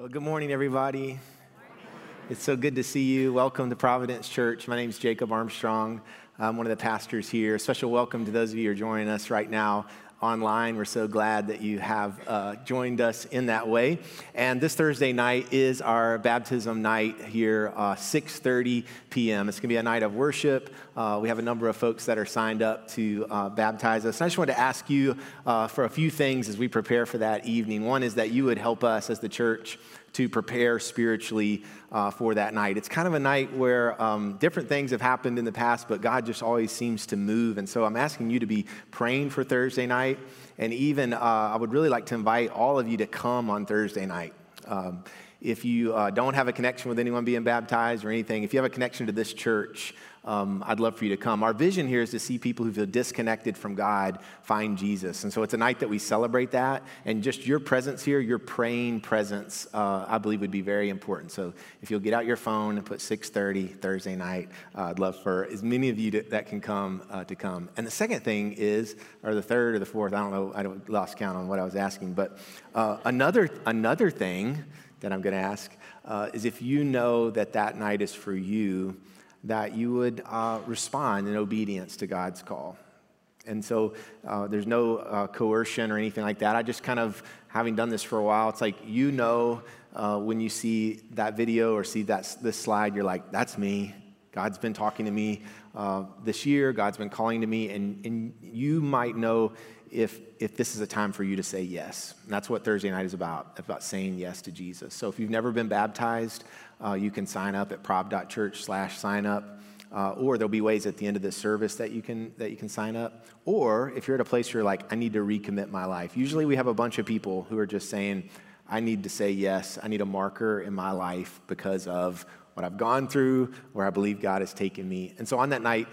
Well, good morning, everybody. It's so good to see you. Welcome to Providence Church. My name is Jacob Armstrong. I'm one of the pastors here. Special welcome to those of you who are joining us right now online. We're so glad that you have uh, joined us in that way. And this Thursday night is our baptism night here, uh, 6:30 p.m. It's going to be a night of worship. Uh, we have a number of folks that are signed up to uh, baptize us. And I just wanted to ask you uh, for a few things as we prepare for that evening. One is that you would help us as the church to prepare spiritually uh, for that night. It's kind of a night where um, different things have happened in the past, but God just always seems to move. And so I'm asking you to be praying for Thursday night. And even uh, I would really like to invite all of you to come on Thursday night. Um, if you uh, don't have a connection with anyone being baptized or anything, if you have a connection to this church, um, I'd love for you to come. Our vision here is to see people who feel disconnected from God find Jesus. And so it's a night that we celebrate that. And just your presence here, your praying presence, uh, I believe would be very important. So if you'll get out your phone and put 6.30 Thursday night, uh, I'd love for as many of you to, that can come uh, to come. And the second thing is, or the third or the fourth, I don't know, I lost count on what I was asking. But uh, another, another thing that I'm going to ask uh, is if you know that that night is for you, that you would uh, respond in obedience to God's call. And so uh, there's no uh, coercion or anything like that. I just kind of, having done this for a while, it's like you know uh, when you see that video or see that, this slide, you're like, that's me. God's been talking to me uh, this year, God's been calling to me, and, and you might know if, if this is a time for you to say yes. And that's what Thursday night is about, about saying yes to Jesus. So if you've never been baptized, uh, you can sign up at prob.church slash sign up. Uh, or there'll be ways at the end of this service that you can that you can sign up. Or if you're at a place where you're like, I need to recommit my life. Usually we have a bunch of people who are just saying, I need to say yes. I need a marker in my life because of what I've gone through, where I believe God has taken me. And so on that night,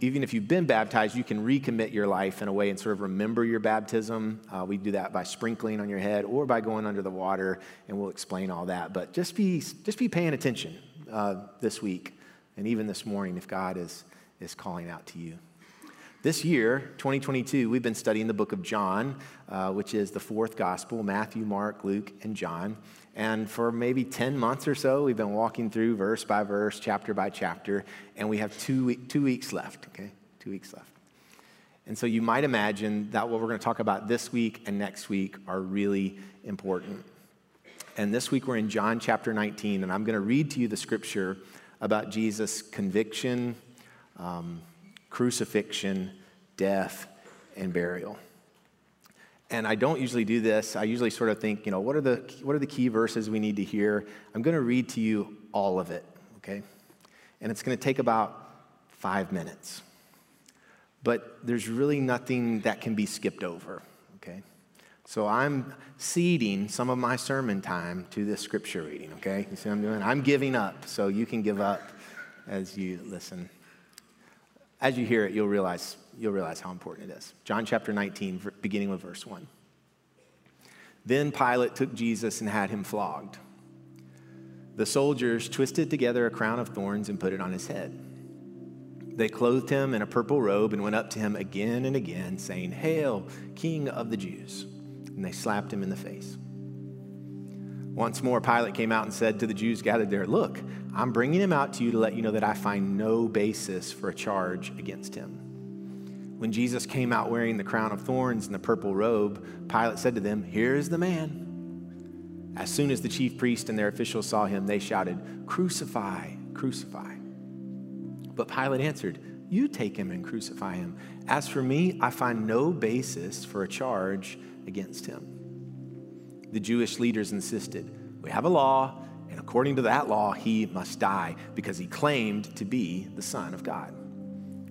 even if you've been baptized, you can recommit your life in a way and sort of remember your baptism. Uh, we do that by sprinkling on your head or by going under the water, and we'll explain all that. But just be, just be paying attention uh, this week and even this morning if God is, is calling out to you. This year, 2022, we've been studying the book of John, uh, which is the fourth gospel Matthew, Mark, Luke, and John. And for maybe 10 months or so, we've been walking through verse by verse, chapter by chapter, and we have two, two weeks left, okay? Two weeks left. And so you might imagine that what we're going to talk about this week and next week are really important. And this week we're in John chapter 19, and I'm going to read to you the scripture about Jesus' conviction, um, crucifixion, death, and burial and I don't usually do this. I usually sort of think, you know, what are the, what are the key verses we need to hear? I'm going to read to you all of it, okay? And it's going to take about five minutes. But there's really nothing that can be skipped over, okay? So I'm ceding some of my sermon time to this scripture reading, okay? You see what I'm doing? I'm giving up, so you can give up as you listen. As you hear it, you'll realize you'll realize how important it is. John chapter 19, beginning with verse 1. Then Pilate took Jesus and had him flogged. The soldiers twisted together a crown of thorns and put it on his head. They clothed him in a purple robe and went up to him again and again, saying, Hail, King of the Jews! And they slapped him in the face. Once more, Pilate came out and said to the Jews gathered there, Look, I'm bringing him out to you to let you know that I find no basis for a charge against him. When Jesus came out wearing the crown of thorns and the purple robe, Pilate said to them, Here is the man. As soon as the chief priest and their officials saw him, they shouted, Crucify, crucify. But Pilate answered, You take him and crucify him. As for me, I find no basis for a charge against him. The Jewish leaders insisted, We have a law, and according to that law, he must die because he claimed to be the Son of God.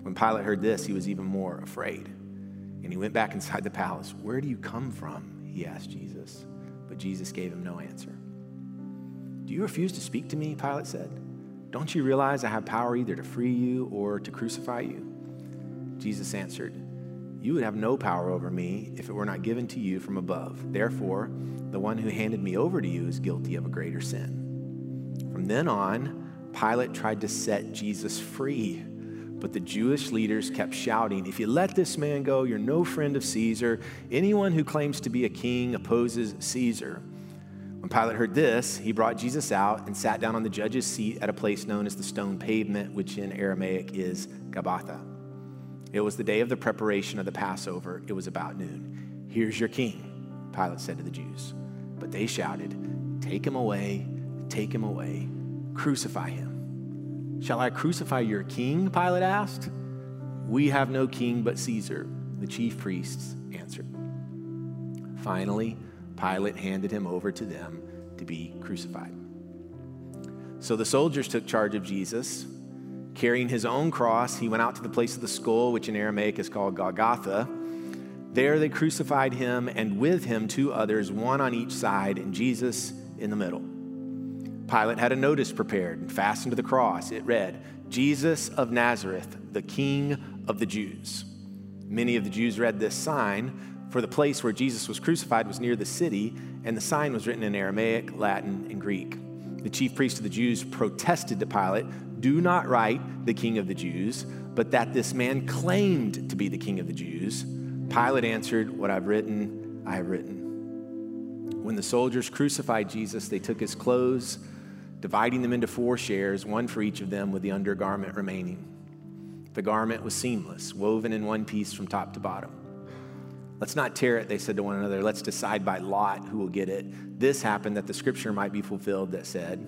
When Pilate heard this, he was even more afraid. And he went back inside the palace. Where do you come from? He asked Jesus. But Jesus gave him no answer. Do you refuse to speak to me? Pilate said. Don't you realize I have power either to free you or to crucify you? Jesus answered, You would have no power over me if it were not given to you from above. Therefore, the one who handed me over to you is guilty of a greater sin. From then on, Pilate tried to set Jesus free but the Jewish leaders kept shouting, If you let this man go, you're no friend of Caesar. Anyone who claims to be a king opposes Caesar. When Pilate heard this, he brought Jesus out and sat down on the judge's seat at a place known as the stone pavement, which in Aramaic is Gabbatha. It was the day of the preparation of the Passover. It was about noon. Here's your king, Pilate said to the Jews. But they shouted, Take him away, take him away, crucify him. Shall I crucify your king? Pilate asked. We have no king but Caesar, the chief priests answered. Finally, Pilate handed him over to them to be crucified. So the soldiers took charge of Jesus. Carrying his own cross, he went out to the place of the skull, which in Aramaic is called Golgotha. There they crucified him, and with him two others, one on each side, and Jesus in the middle. Pilate had a notice prepared and fastened to the cross. It read, Jesus of Nazareth, the King of the Jews. Many of the Jews read this sign for the place where Jesus was crucified was near the city, and the sign was written in Aramaic, Latin, and Greek. The chief priest of the Jews protested to Pilate, Do not write the king of the Jews, but that this man claimed to be the king of the Jews. Pilate answered, What I've written, I have written. When the soldiers crucified Jesus, they took his clothes, dividing them into four shares, one for each of them, with the undergarment remaining. The garment was seamless, woven in one piece from top to bottom. Let's not tear it, they said to one another. Let's decide by lot who will get it. This happened that the scripture might be fulfilled that said,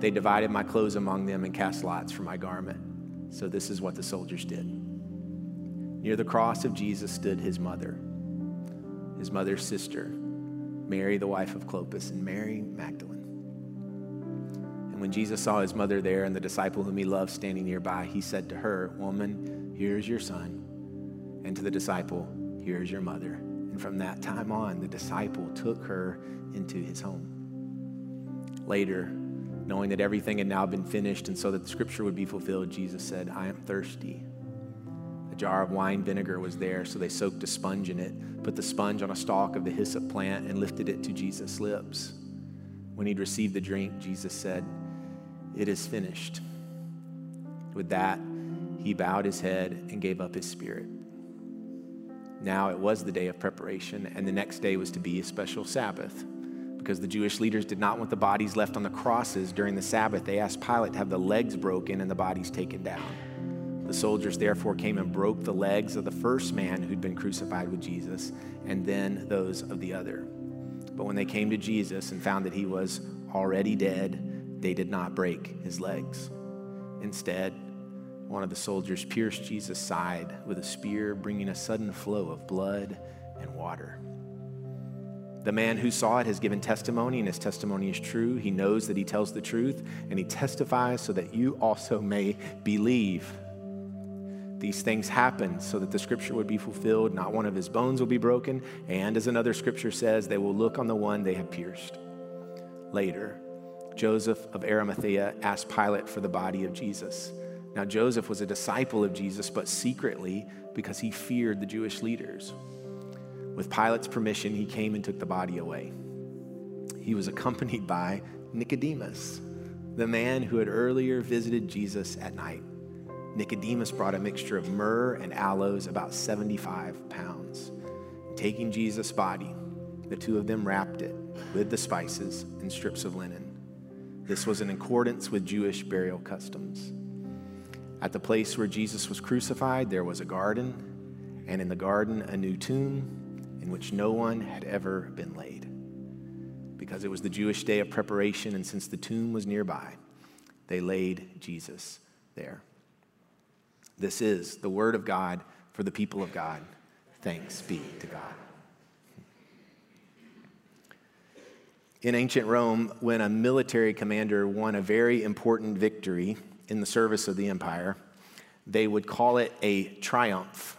They divided my clothes among them and cast lots for my garment. So this is what the soldiers did. Near the cross of Jesus stood his mother, his mother's sister, Mary, the wife of Clopas, and Mary Magdalene. And when Jesus saw his mother there and the disciple whom he loved standing nearby, he said to her, Woman, here's your son. And to the disciple, Here's your mother. And from that time on, the disciple took her into his home. Later, knowing that everything had now been finished and so that the scripture would be fulfilled, Jesus said, I am thirsty. A jar of wine vinegar was there, so they soaked a sponge in it, put the sponge on a stalk of the hyssop plant, and lifted it to Jesus' lips. When he'd received the drink, Jesus said, It is finished. With that, he bowed his head and gave up his spirit. Now it was the day of preparation, and the next day was to be a special Sabbath. Because the Jewish leaders did not want the bodies left on the crosses during the Sabbath, they asked Pilate to have the legs broken and the bodies taken down. The soldiers therefore came and broke the legs of the first man who'd been crucified with Jesus, and then those of the other. But when they came to Jesus and found that he was already dead, they did not break his legs. Instead, one of the soldiers pierced Jesus' side with a spear, bringing a sudden flow of blood and water. The man who saw it has given testimony, and his testimony is true. He knows that he tells the truth, and he testifies so that you also may believe. These things happened so that the scripture would be fulfilled. Not one of his bones will be broken, and as another scripture says, they will look on the one they have pierced. Later, Joseph of Arimathea asked Pilate for the body of Jesus. Now, Joseph was a disciple of Jesus, but secretly because he feared the Jewish leaders. With Pilate's permission, he came and took the body away. He was accompanied by Nicodemus, the man who had earlier visited Jesus at night. Nicodemus brought a mixture of myrrh and aloes, about 75 pounds. Taking Jesus' body, the two of them wrapped it with the spices and strips of linen. This was in accordance with Jewish burial customs. At the place where Jesus was crucified, there was a garden, and in the garden, a new tomb in which no one had ever been laid. Because it was the Jewish day of preparation, and since the tomb was nearby, they laid Jesus there. This is the word of God for the people of God. Thanks be to God. In ancient Rome, when a military commander won a very important victory, in the service of the empire, they would call it a triumph.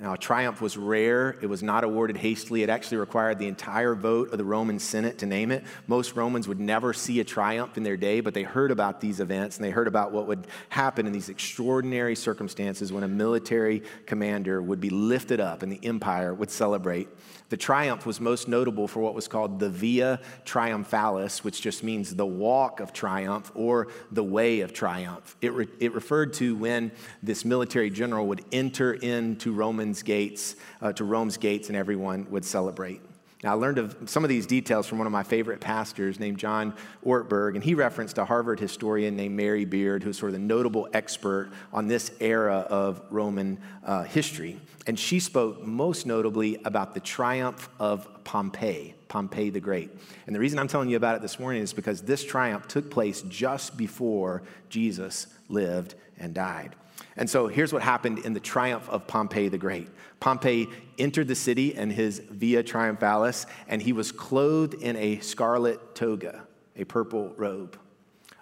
Now, a triumph was rare. It was not awarded hastily. It actually required the entire vote of the Roman Senate to name it. Most Romans would never see a triumph in their day, but they heard about these events and they heard about what would happen in these extraordinary circumstances when a military commander would be lifted up and the empire would celebrate the triumph was most notable for what was called the Via Triumphalis, which just means the walk of triumph or the way of triumph. It, re- it referred to when this military general would enter into Roman's gates, uh, to Rome's gates, and everyone would celebrate. Now, I learned of some of these details from one of my favorite pastors named John Ortberg, and he referenced a Harvard historian named Mary Beard, who's sort of the notable expert on this era of Roman uh, history. And she spoke most notably about the triumph of Pompey, Pompey the Great. And the reason I'm telling you about it this morning is because this triumph took place just before Jesus lived and died. And so here's what happened in the triumph of Pompey the Great. Pompey entered the city in his Via Triumphalis, and he was clothed in a scarlet toga, a purple robe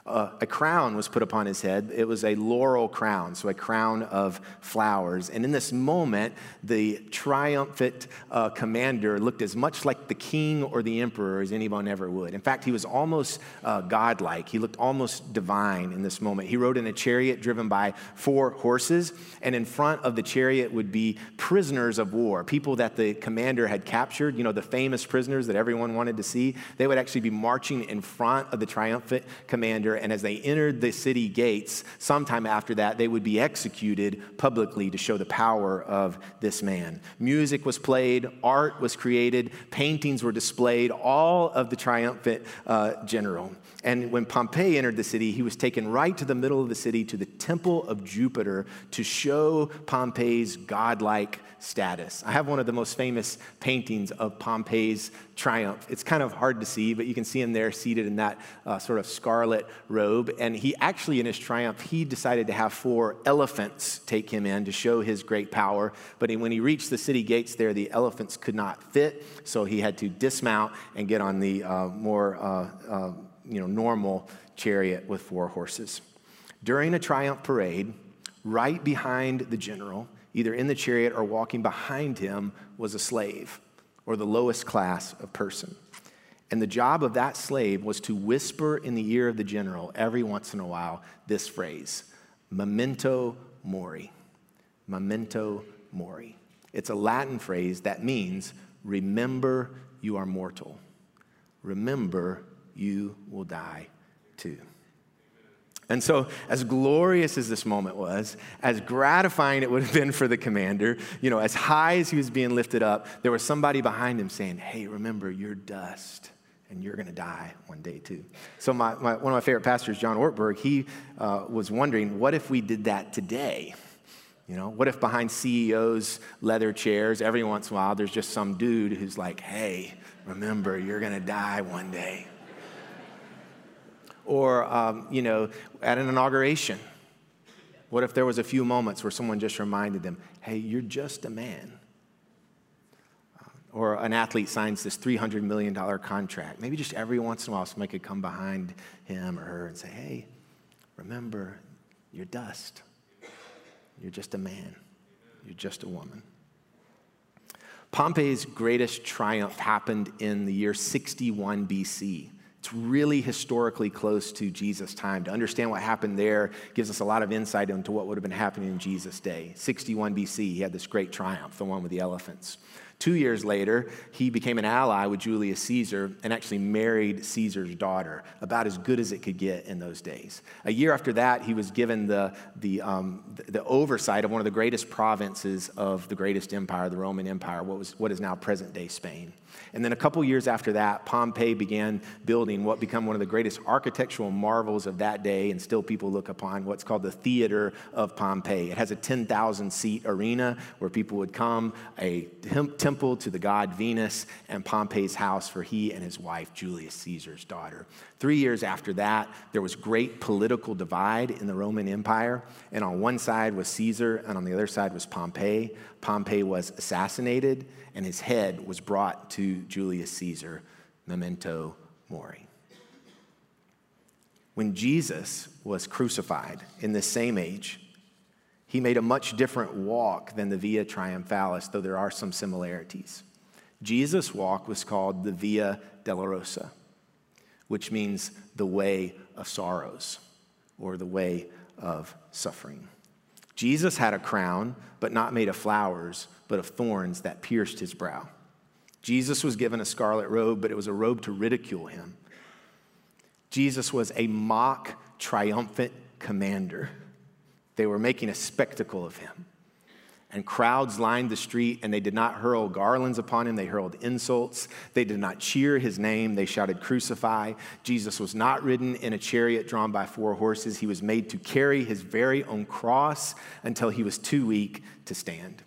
uh, a crown was put upon his head. It was a laurel crown, so a crown of flowers. And in this moment, the triumphant uh, commander looked as much like the king or the emperor as anyone ever would. In fact, he was almost uh, godlike. He looked almost divine in this moment. He rode in a chariot driven by four horses, and in front of the chariot would be prisoners of war, people that the commander had captured, you know, the famous prisoners that everyone wanted to see. They would actually be marching in front of the triumphant commander and as they entered the city gates, sometime after that, they would be executed publicly to show the power of this man. Music was played, art was created, paintings were displayed, all of the triumphant uh, general. And when Pompey entered the city, he was taken right to the middle of the city to the temple of Jupiter to show Pompey's godlike status. I have one of the most famous paintings of Pompey's triumph. It's kind of hard to see, but you can see him there seated in that uh, sort of scarlet robe. And he actually, in his triumph, he decided to have four elephants take him in to show his great power. But when he reached the city gates there, the elephants could not fit, so he had to dismount and get on the uh, more uh, uh you know, normal chariot with four horses. During a triumph parade, right behind the general, either in the chariot or walking behind him, was a slave or the lowest class of person. And the job of that slave was to whisper in the ear of the general every once in a while this phrase memento mori. Memento mori. It's a Latin phrase that means remember you are mortal. Remember you will die too. And so, as glorious as this moment was, as gratifying it would have been for the commander, you know, as high as he was being lifted up, there was somebody behind him saying, Hey, remember, you're dust and you're going to die one day too. So, my, my, one of my favorite pastors, John Ortberg, he uh, was wondering, what if we did that today? You know, what if behind CEOs' leather chairs, every once in a while, there's just some dude who's like, Hey, remember, you're going to die one day or, um, you know, at an inauguration? What if there was a few moments where someone just reminded them, hey, you're just a man? Or an athlete signs this $300 million contract. Maybe just every once in a while, somebody could come behind him or her and say, hey, remember, you're dust. You're just a man. You're just a woman. Pompey's greatest triumph happened in the year 61 BC. It's really historically close to Jesus' time. To understand what happened there gives us a lot of insight into what would have been happening in Jesus' day. 61 BC, he had this great triumph, the one with the elephants. Two years later, he became an ally with Julius Caesar and actually married Caesar's daughter, about as good as it could get in those days. A year after that, he was given the, the, um, the oversight of one of the greatest provinces of the greatest empire, the Roman Empire, what, was, what is now present day Spain. And then a couple years after that, Pompey began building what became one of the greatest architectural marvels of that day, and still people look upon what's called the Theater of Pompey. It has a 10,000 seat arena where people would come, a temple to the god Venus, and Pompey's house for he and his wife, Julius Caesar's daughter. Three years after that, there was great political divide in the Roman Empire, and on one side was Caesar, and on the other side was Pompey. Pompey was assassinated, and his head was brought to Julius Caesar, memento mori. When Jesus was crucified in this same age, he made a much different walk than the Via Triumphalis, though there are some similarities. Jesus' walk was called the Via Dolorosa, which means the way of sorrows or the way of suffering. Jesus had a crown, but not made of flowers, but of thorns that pierced his brow. Jesus was given a scarlet robe, but it was a robe to ridicule him. Jesus was a mock triumphant commander. They were making a spectacle of him. and crowds lined the street, and they did not hurl garlands upon him. They hurled insults. They did not cheer his name. They shouted, Crucify. Jesus was not ridden in a chariot drawn by four horses. He was made to carry his very own cross until he was too weak to stand.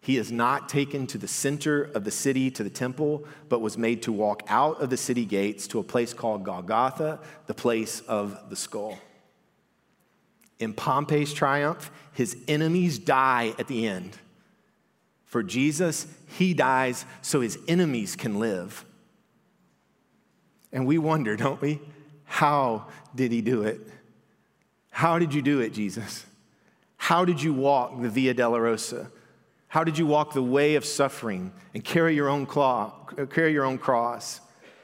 He is not taken to the center of the city, to the temple, but was made to walk out of the city gates to a place called Golgotha, the place of the skull. In Pompey's triumph, his enemies die at the end. For Jesus, he dies so his enemies can live. And we wonder, don't we? How did he do it? How did you do it, Jesus? How did you walk the Via Dolorosa? How did you walk the way of suffering and carry your own, claw, carry your own cross?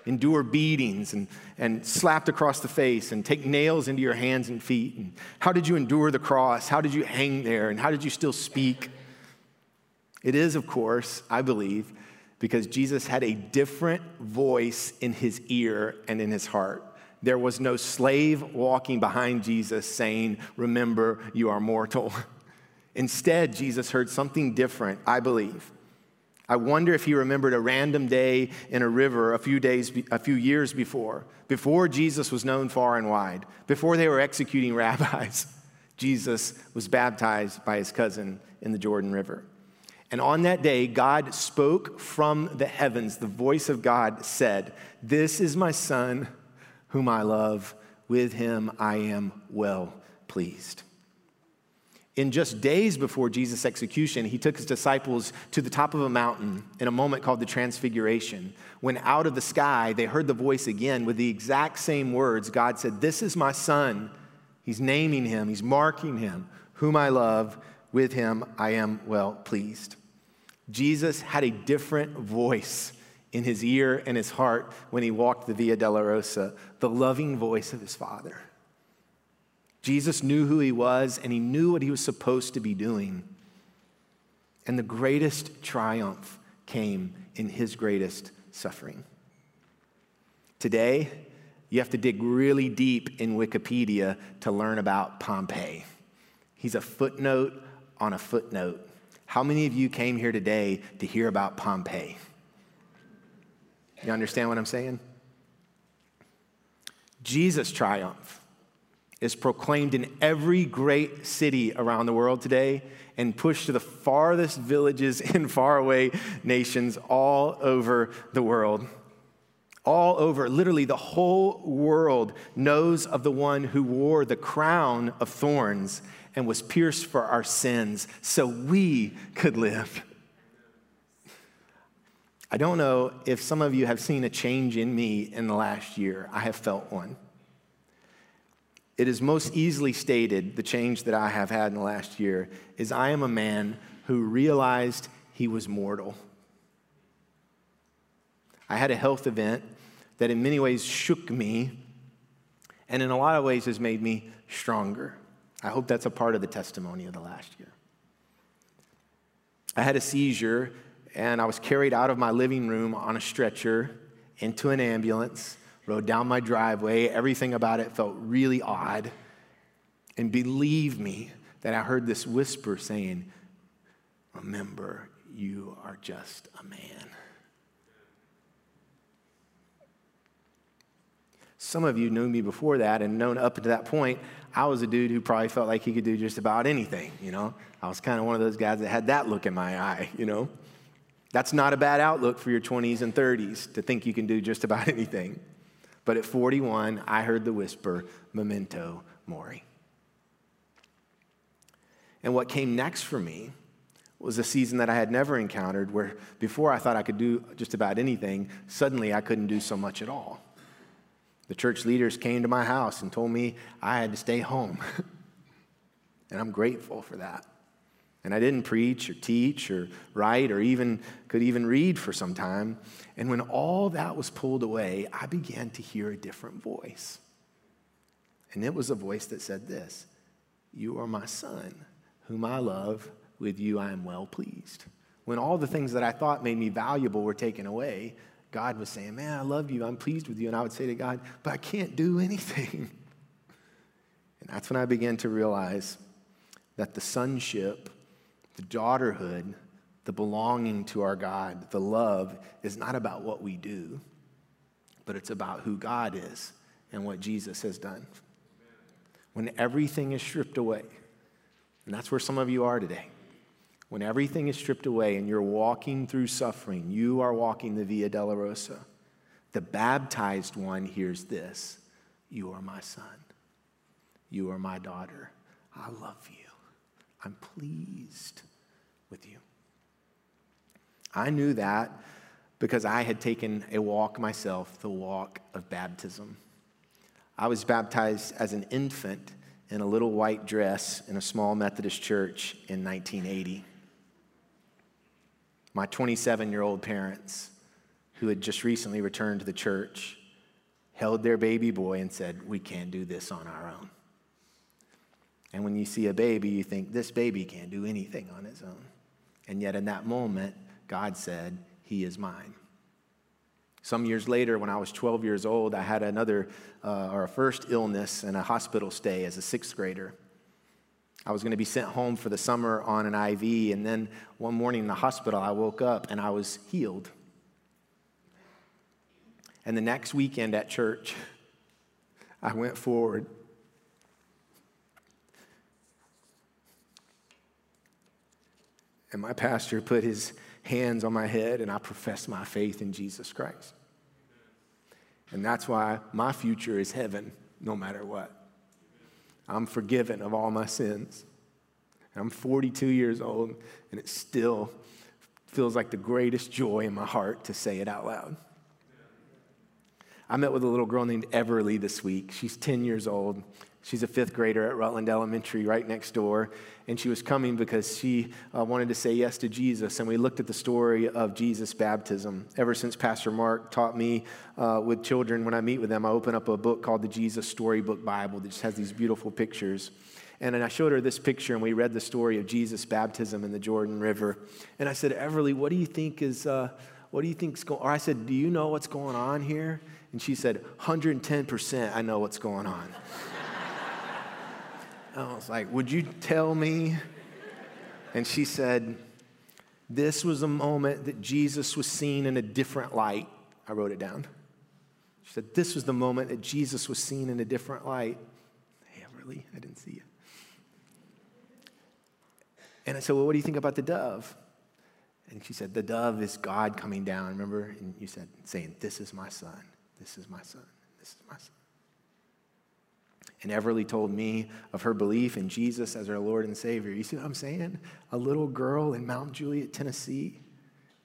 Endure beatings and, and slapped across the face and take nails into your hands and feet? And how did you endure the cross? How did you hang there? And how did you still speak? It is, of course, I believe, because Jesus had a different voice in his ear and in his heart. There was no slave walking behind Jesus saying, Remember, you are mortal. Instead, Jesus heard something different, I believe. I wonder if he remembered a random day in a river a few days, a few years before, before Jesus was known far and wide, before they were executing rabbis. Jesus was baptized by his cousin in the Jordan River. And on that day, God spoke from the heavens. The voice of God said, This is my son whom I love. With him I am well pleased. In just days before Jesus' execution, he took his disciples to the top of a mountain in a moment called the Transfiguration. When out of the sky, they heard the voice again with the exact same words. God said, This is my son. He's naming him, he's marking him, whom I love. With him I am well pleased. Jesus had a different voice in his ear and his heart when he walked the Via Dolorosa, the loving voice of his Father. Jesus knew who he was and he knew what he was supposed to be doing. And the greatest triumph came in his greatest suffering. Today, you have to dig really deep in Wikipedia to learn about Pompey. He's a footnote on a footnote. How many of you came here today to hear about Pompey? You understand what I'm saying? Jesus' triumph is proclaimed in every great city around the world today and pushed to the farthest villages and faraway nations all over the world. All over, literally, the whole world knows of the one who wore the crown of thorns and was pierced for our sins so we could live. I don't know if some of you have seen a change in me in the last year. I have felt one it is most easily stated the change that I have had in the last year is I am a man who realized he was mortal. I had a health event that in many ways shook me and in a lot of ways has made me stronger. I hope that's a part of the testimony of the last year. I had a seizure and I was carried out of my living room on a stretcher into an ambulance rode down my driveway. Everything about it felt really odd. And believe me that I heard this whisper saying, Remember, you are just a man. Some of you knew me before that and known up to that point, I was a dude who probably felt like he could do just about anything, you know? I was kind of one of those guys that had that look in my eye, you know? That's not a bad outlook for your 20s and 30s to think you can do just about anything. But at 41, I heard the whisper, memento mori. And what came next for me was a season that I had never encountered where before I thought I could do just about anything, suddenly I couldn't do so much at all. The church leaders came to my house and told me I had to stay home. and I'm grateful for that. And I didn't preach or teach or write or even could even read for some time. And when all that was pulled away, I began to hear a different voice. And it was a voice that said this You are my son, whom I love. With you I am well pleased. When all the things that I thought made me valuable were taken away, God was saying, Man, I love you. I'm pleased with you. And I would say to God, But I can't do anything. And that's when I began to realize that the sonship, the daughterhood, the belonging to our God, the love is not about what we do, but it's about who God is and what Jesus has done. When everything is stripped away, and that's where some of you are today. When everything is stripped away and you're walking through suffering, you are walking the Via Dolorosa. The baptized one hears this You are my son. You are my daughter. I love you. I'm pleased with you. I knew that because I had taken a walk myself, the walk of baptism. I was baptized as an infant in a little white dress in a small Methodist church in 1980. My 27 year old parents, who had just recently returned to the church, held their baby boy and said, We can't do this on our own. And when you see a baby, you think, This baby can't do anything on his own. And yet, in that moment, God said, He is mine. Some years later, when I was 12 years old, I had another, uh, or a first illness and a hospital stay as a sixth grader. I was going to be sent home for the summer on an IV, and then one morning in the hospital, I woke up and I was healed. And the next weekend at church, I went forward. And my pastor put his hands on my head and I profess my faith in Jesus Christ. And that's why my future is heaven no matter what. I'm forgiven of all my sins. I'm 42 years old and it still feels like the greatest joy in my heart to say it out loud. I met with a little girl named Everly this week. She's 10 years old. She's a fifth grader at Rutland Elementary right next door. And she was coming because she uh, wanted to say yes to Jesus. And we looked at the story of Jesus' baptism. Ever since Pastor Mark taught me uh, with children, when I meet with them, I open up a book called the Jesus Storybook Bible that just has these beautiful pictures. And I showed her this picture, and we read the story of Jesus' baptism in the Jordan River. And I said, Everly, what do you think is, uh, what do you think's going? Or I said, Do you know what's going on here? And she said, 110%. I know what's going on. I was like, Would you tell me? And she said, This was a moment that Jesus was seen in a different light. I wrote it down. She said, This was the moment that Jesus was seen in a different light. Hey, really? I didn't see you. And I said, Well, what do you think about the dove? And she said, The dove is God coming down. Remember? And you said, saying, This is my son. This is my son. This is my son. And Everly told me of her belief in Jesus as her Lord and Savior. You see what I'm saying? A little girl in Mount Juliet, Tennessee,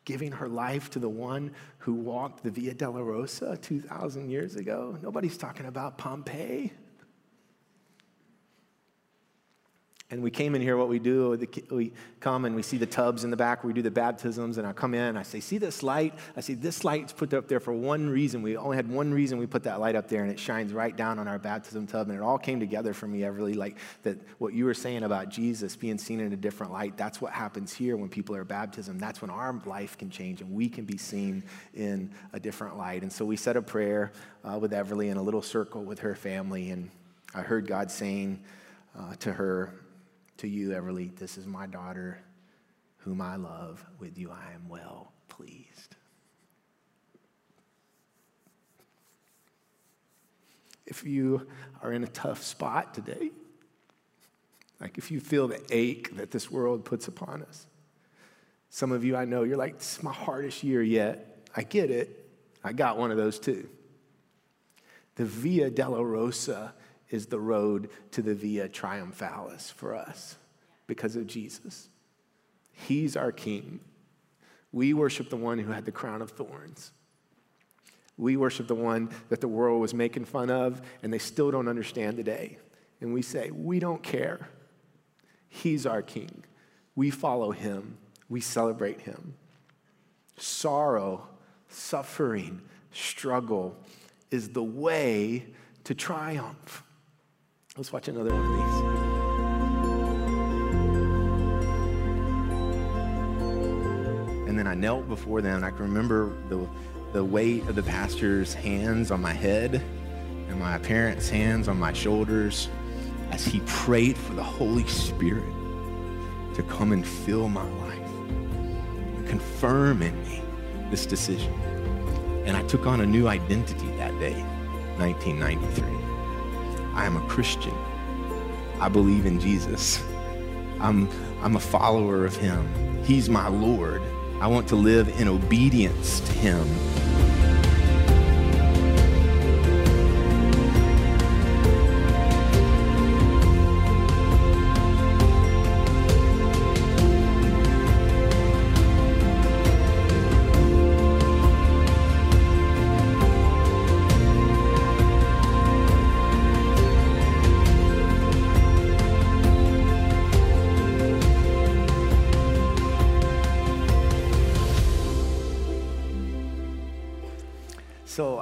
giving her life to the one who walked the Via Dolorosa 2,000 years ago. Nobody's talking about Pompey. And we came in here, what we do, we come and we see the tubs in the back where we do the baptisms. And I come in and I say, See this light? I see this light's put up there for one reason. We only had one reason we put that light up there, and it shines right down on our baptism tub. And it all came together for me, Everly, like that what you were saying about Jesus being seen in a different light. That's what happens here when people are baptism. That's when our life can change and we can be seen in a different light. And so we said a prayer uh, with Everly in a little circle with her family. And I heard God saying uh, to her, to you, Everly, this is my daughter, whom I love. With you I am well pleased. If you are in a tough spot today, like if you feel the ache that this world puts upon us, some of you I know, you're like, this is my hardest year yet. I get it. I got one of those too. The Via Dolorosa is the road to the Via Triumphalis for us because of Jesus. He's our King. We worship the one who had the crown of thorns. We worship the one that the world was making fun of and they still don't understand today. And we say, we don't care. He's our King. We follow him. We celebrate him. Sorrow, suffering, struggle is the way to triumph. Let's watch another one of these. And then I knelt before them. I can remember the, the weight of the pastor's hands on my head and my parents' hands on my shoulders as he prayed for the Holy Spirit to come and fill my life, confirm in me this decision. And I took on a new identity that day, 1993. I am a Christian. I believe in Jesus. I'm, I'm a follower of him. He's my Lord. I want to live in obedience to him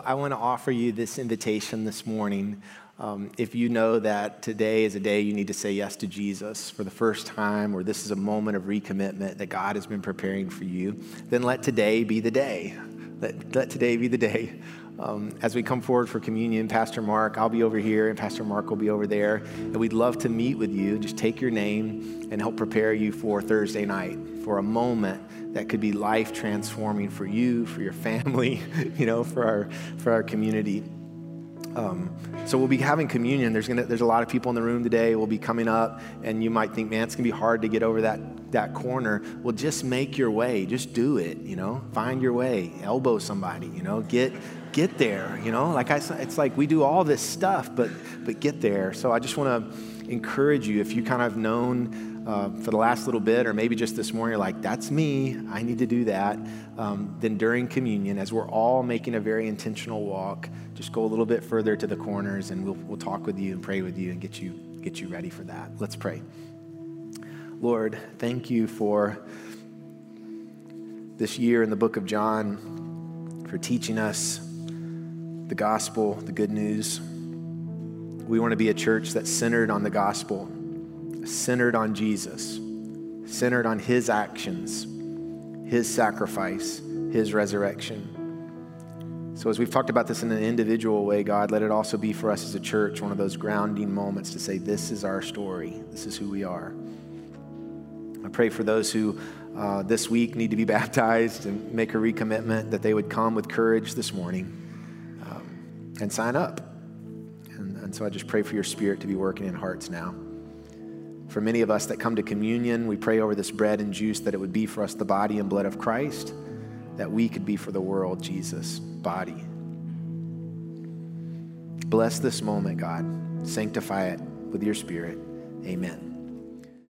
I want to offer you this invitation this morning. Um, if you know that today is a day you need to say yes to Jesus for the first time, or this is a moment of recommitment that God has been preparing for you, then let today be the day. Let, let today be the day. Um, as we come forward for communion, Pastor Mark, I'll be over here, and Pastor Mark will be over there. And we'd love to meet with you. Just take your name and help prepare you for Thursday night, for a moment that could be life transforming for you, for your family, you know, for our for our community. Um, so we'll be having communion. There's gonna there's a lot of people in the room today. We'll be coming up, and you might think, man, it's gonna be hard to get over that that corner. Well, just make your way. Just do it. You know, find your way. Elbow somebody. You know, get get there. You know, like I said, it's like we do all this stuff, but but get there. So I just want to encourage you if you kind of known uh, for the last little bit, or maybe just this morning, you're like, that's me, I need to do that. Um, then during communion, as we're all making a very intentional walk, just go a little bit further to the corners and we'll, we'll talk with you and pray with you and get you, get you ready for that. Let's pray. Lord, thank you for this year in the book of John, for teaching us the gospel, the good news. We want to be a church that's centered on the gospel centered on Jesus, centered on his actions, his sacrifice, his resurrection. So, as we've talked about this in an individual way, God, let it also be for us as a church one of those grounding moments to say, This is our story, this is who we are. I pray for those who uh, this week need to be baptized and make a recommitment that they would come with courage this morning um, and sign up. And, and so I just pray for your spirit to be working in hearts now. For many of us that come to communion, we pray over this bread and juice that it would be for us the body and blood of Christ, that we could be for the world Jesus' body. Bless this moment, God. Sanctify it with your spirit. Amen.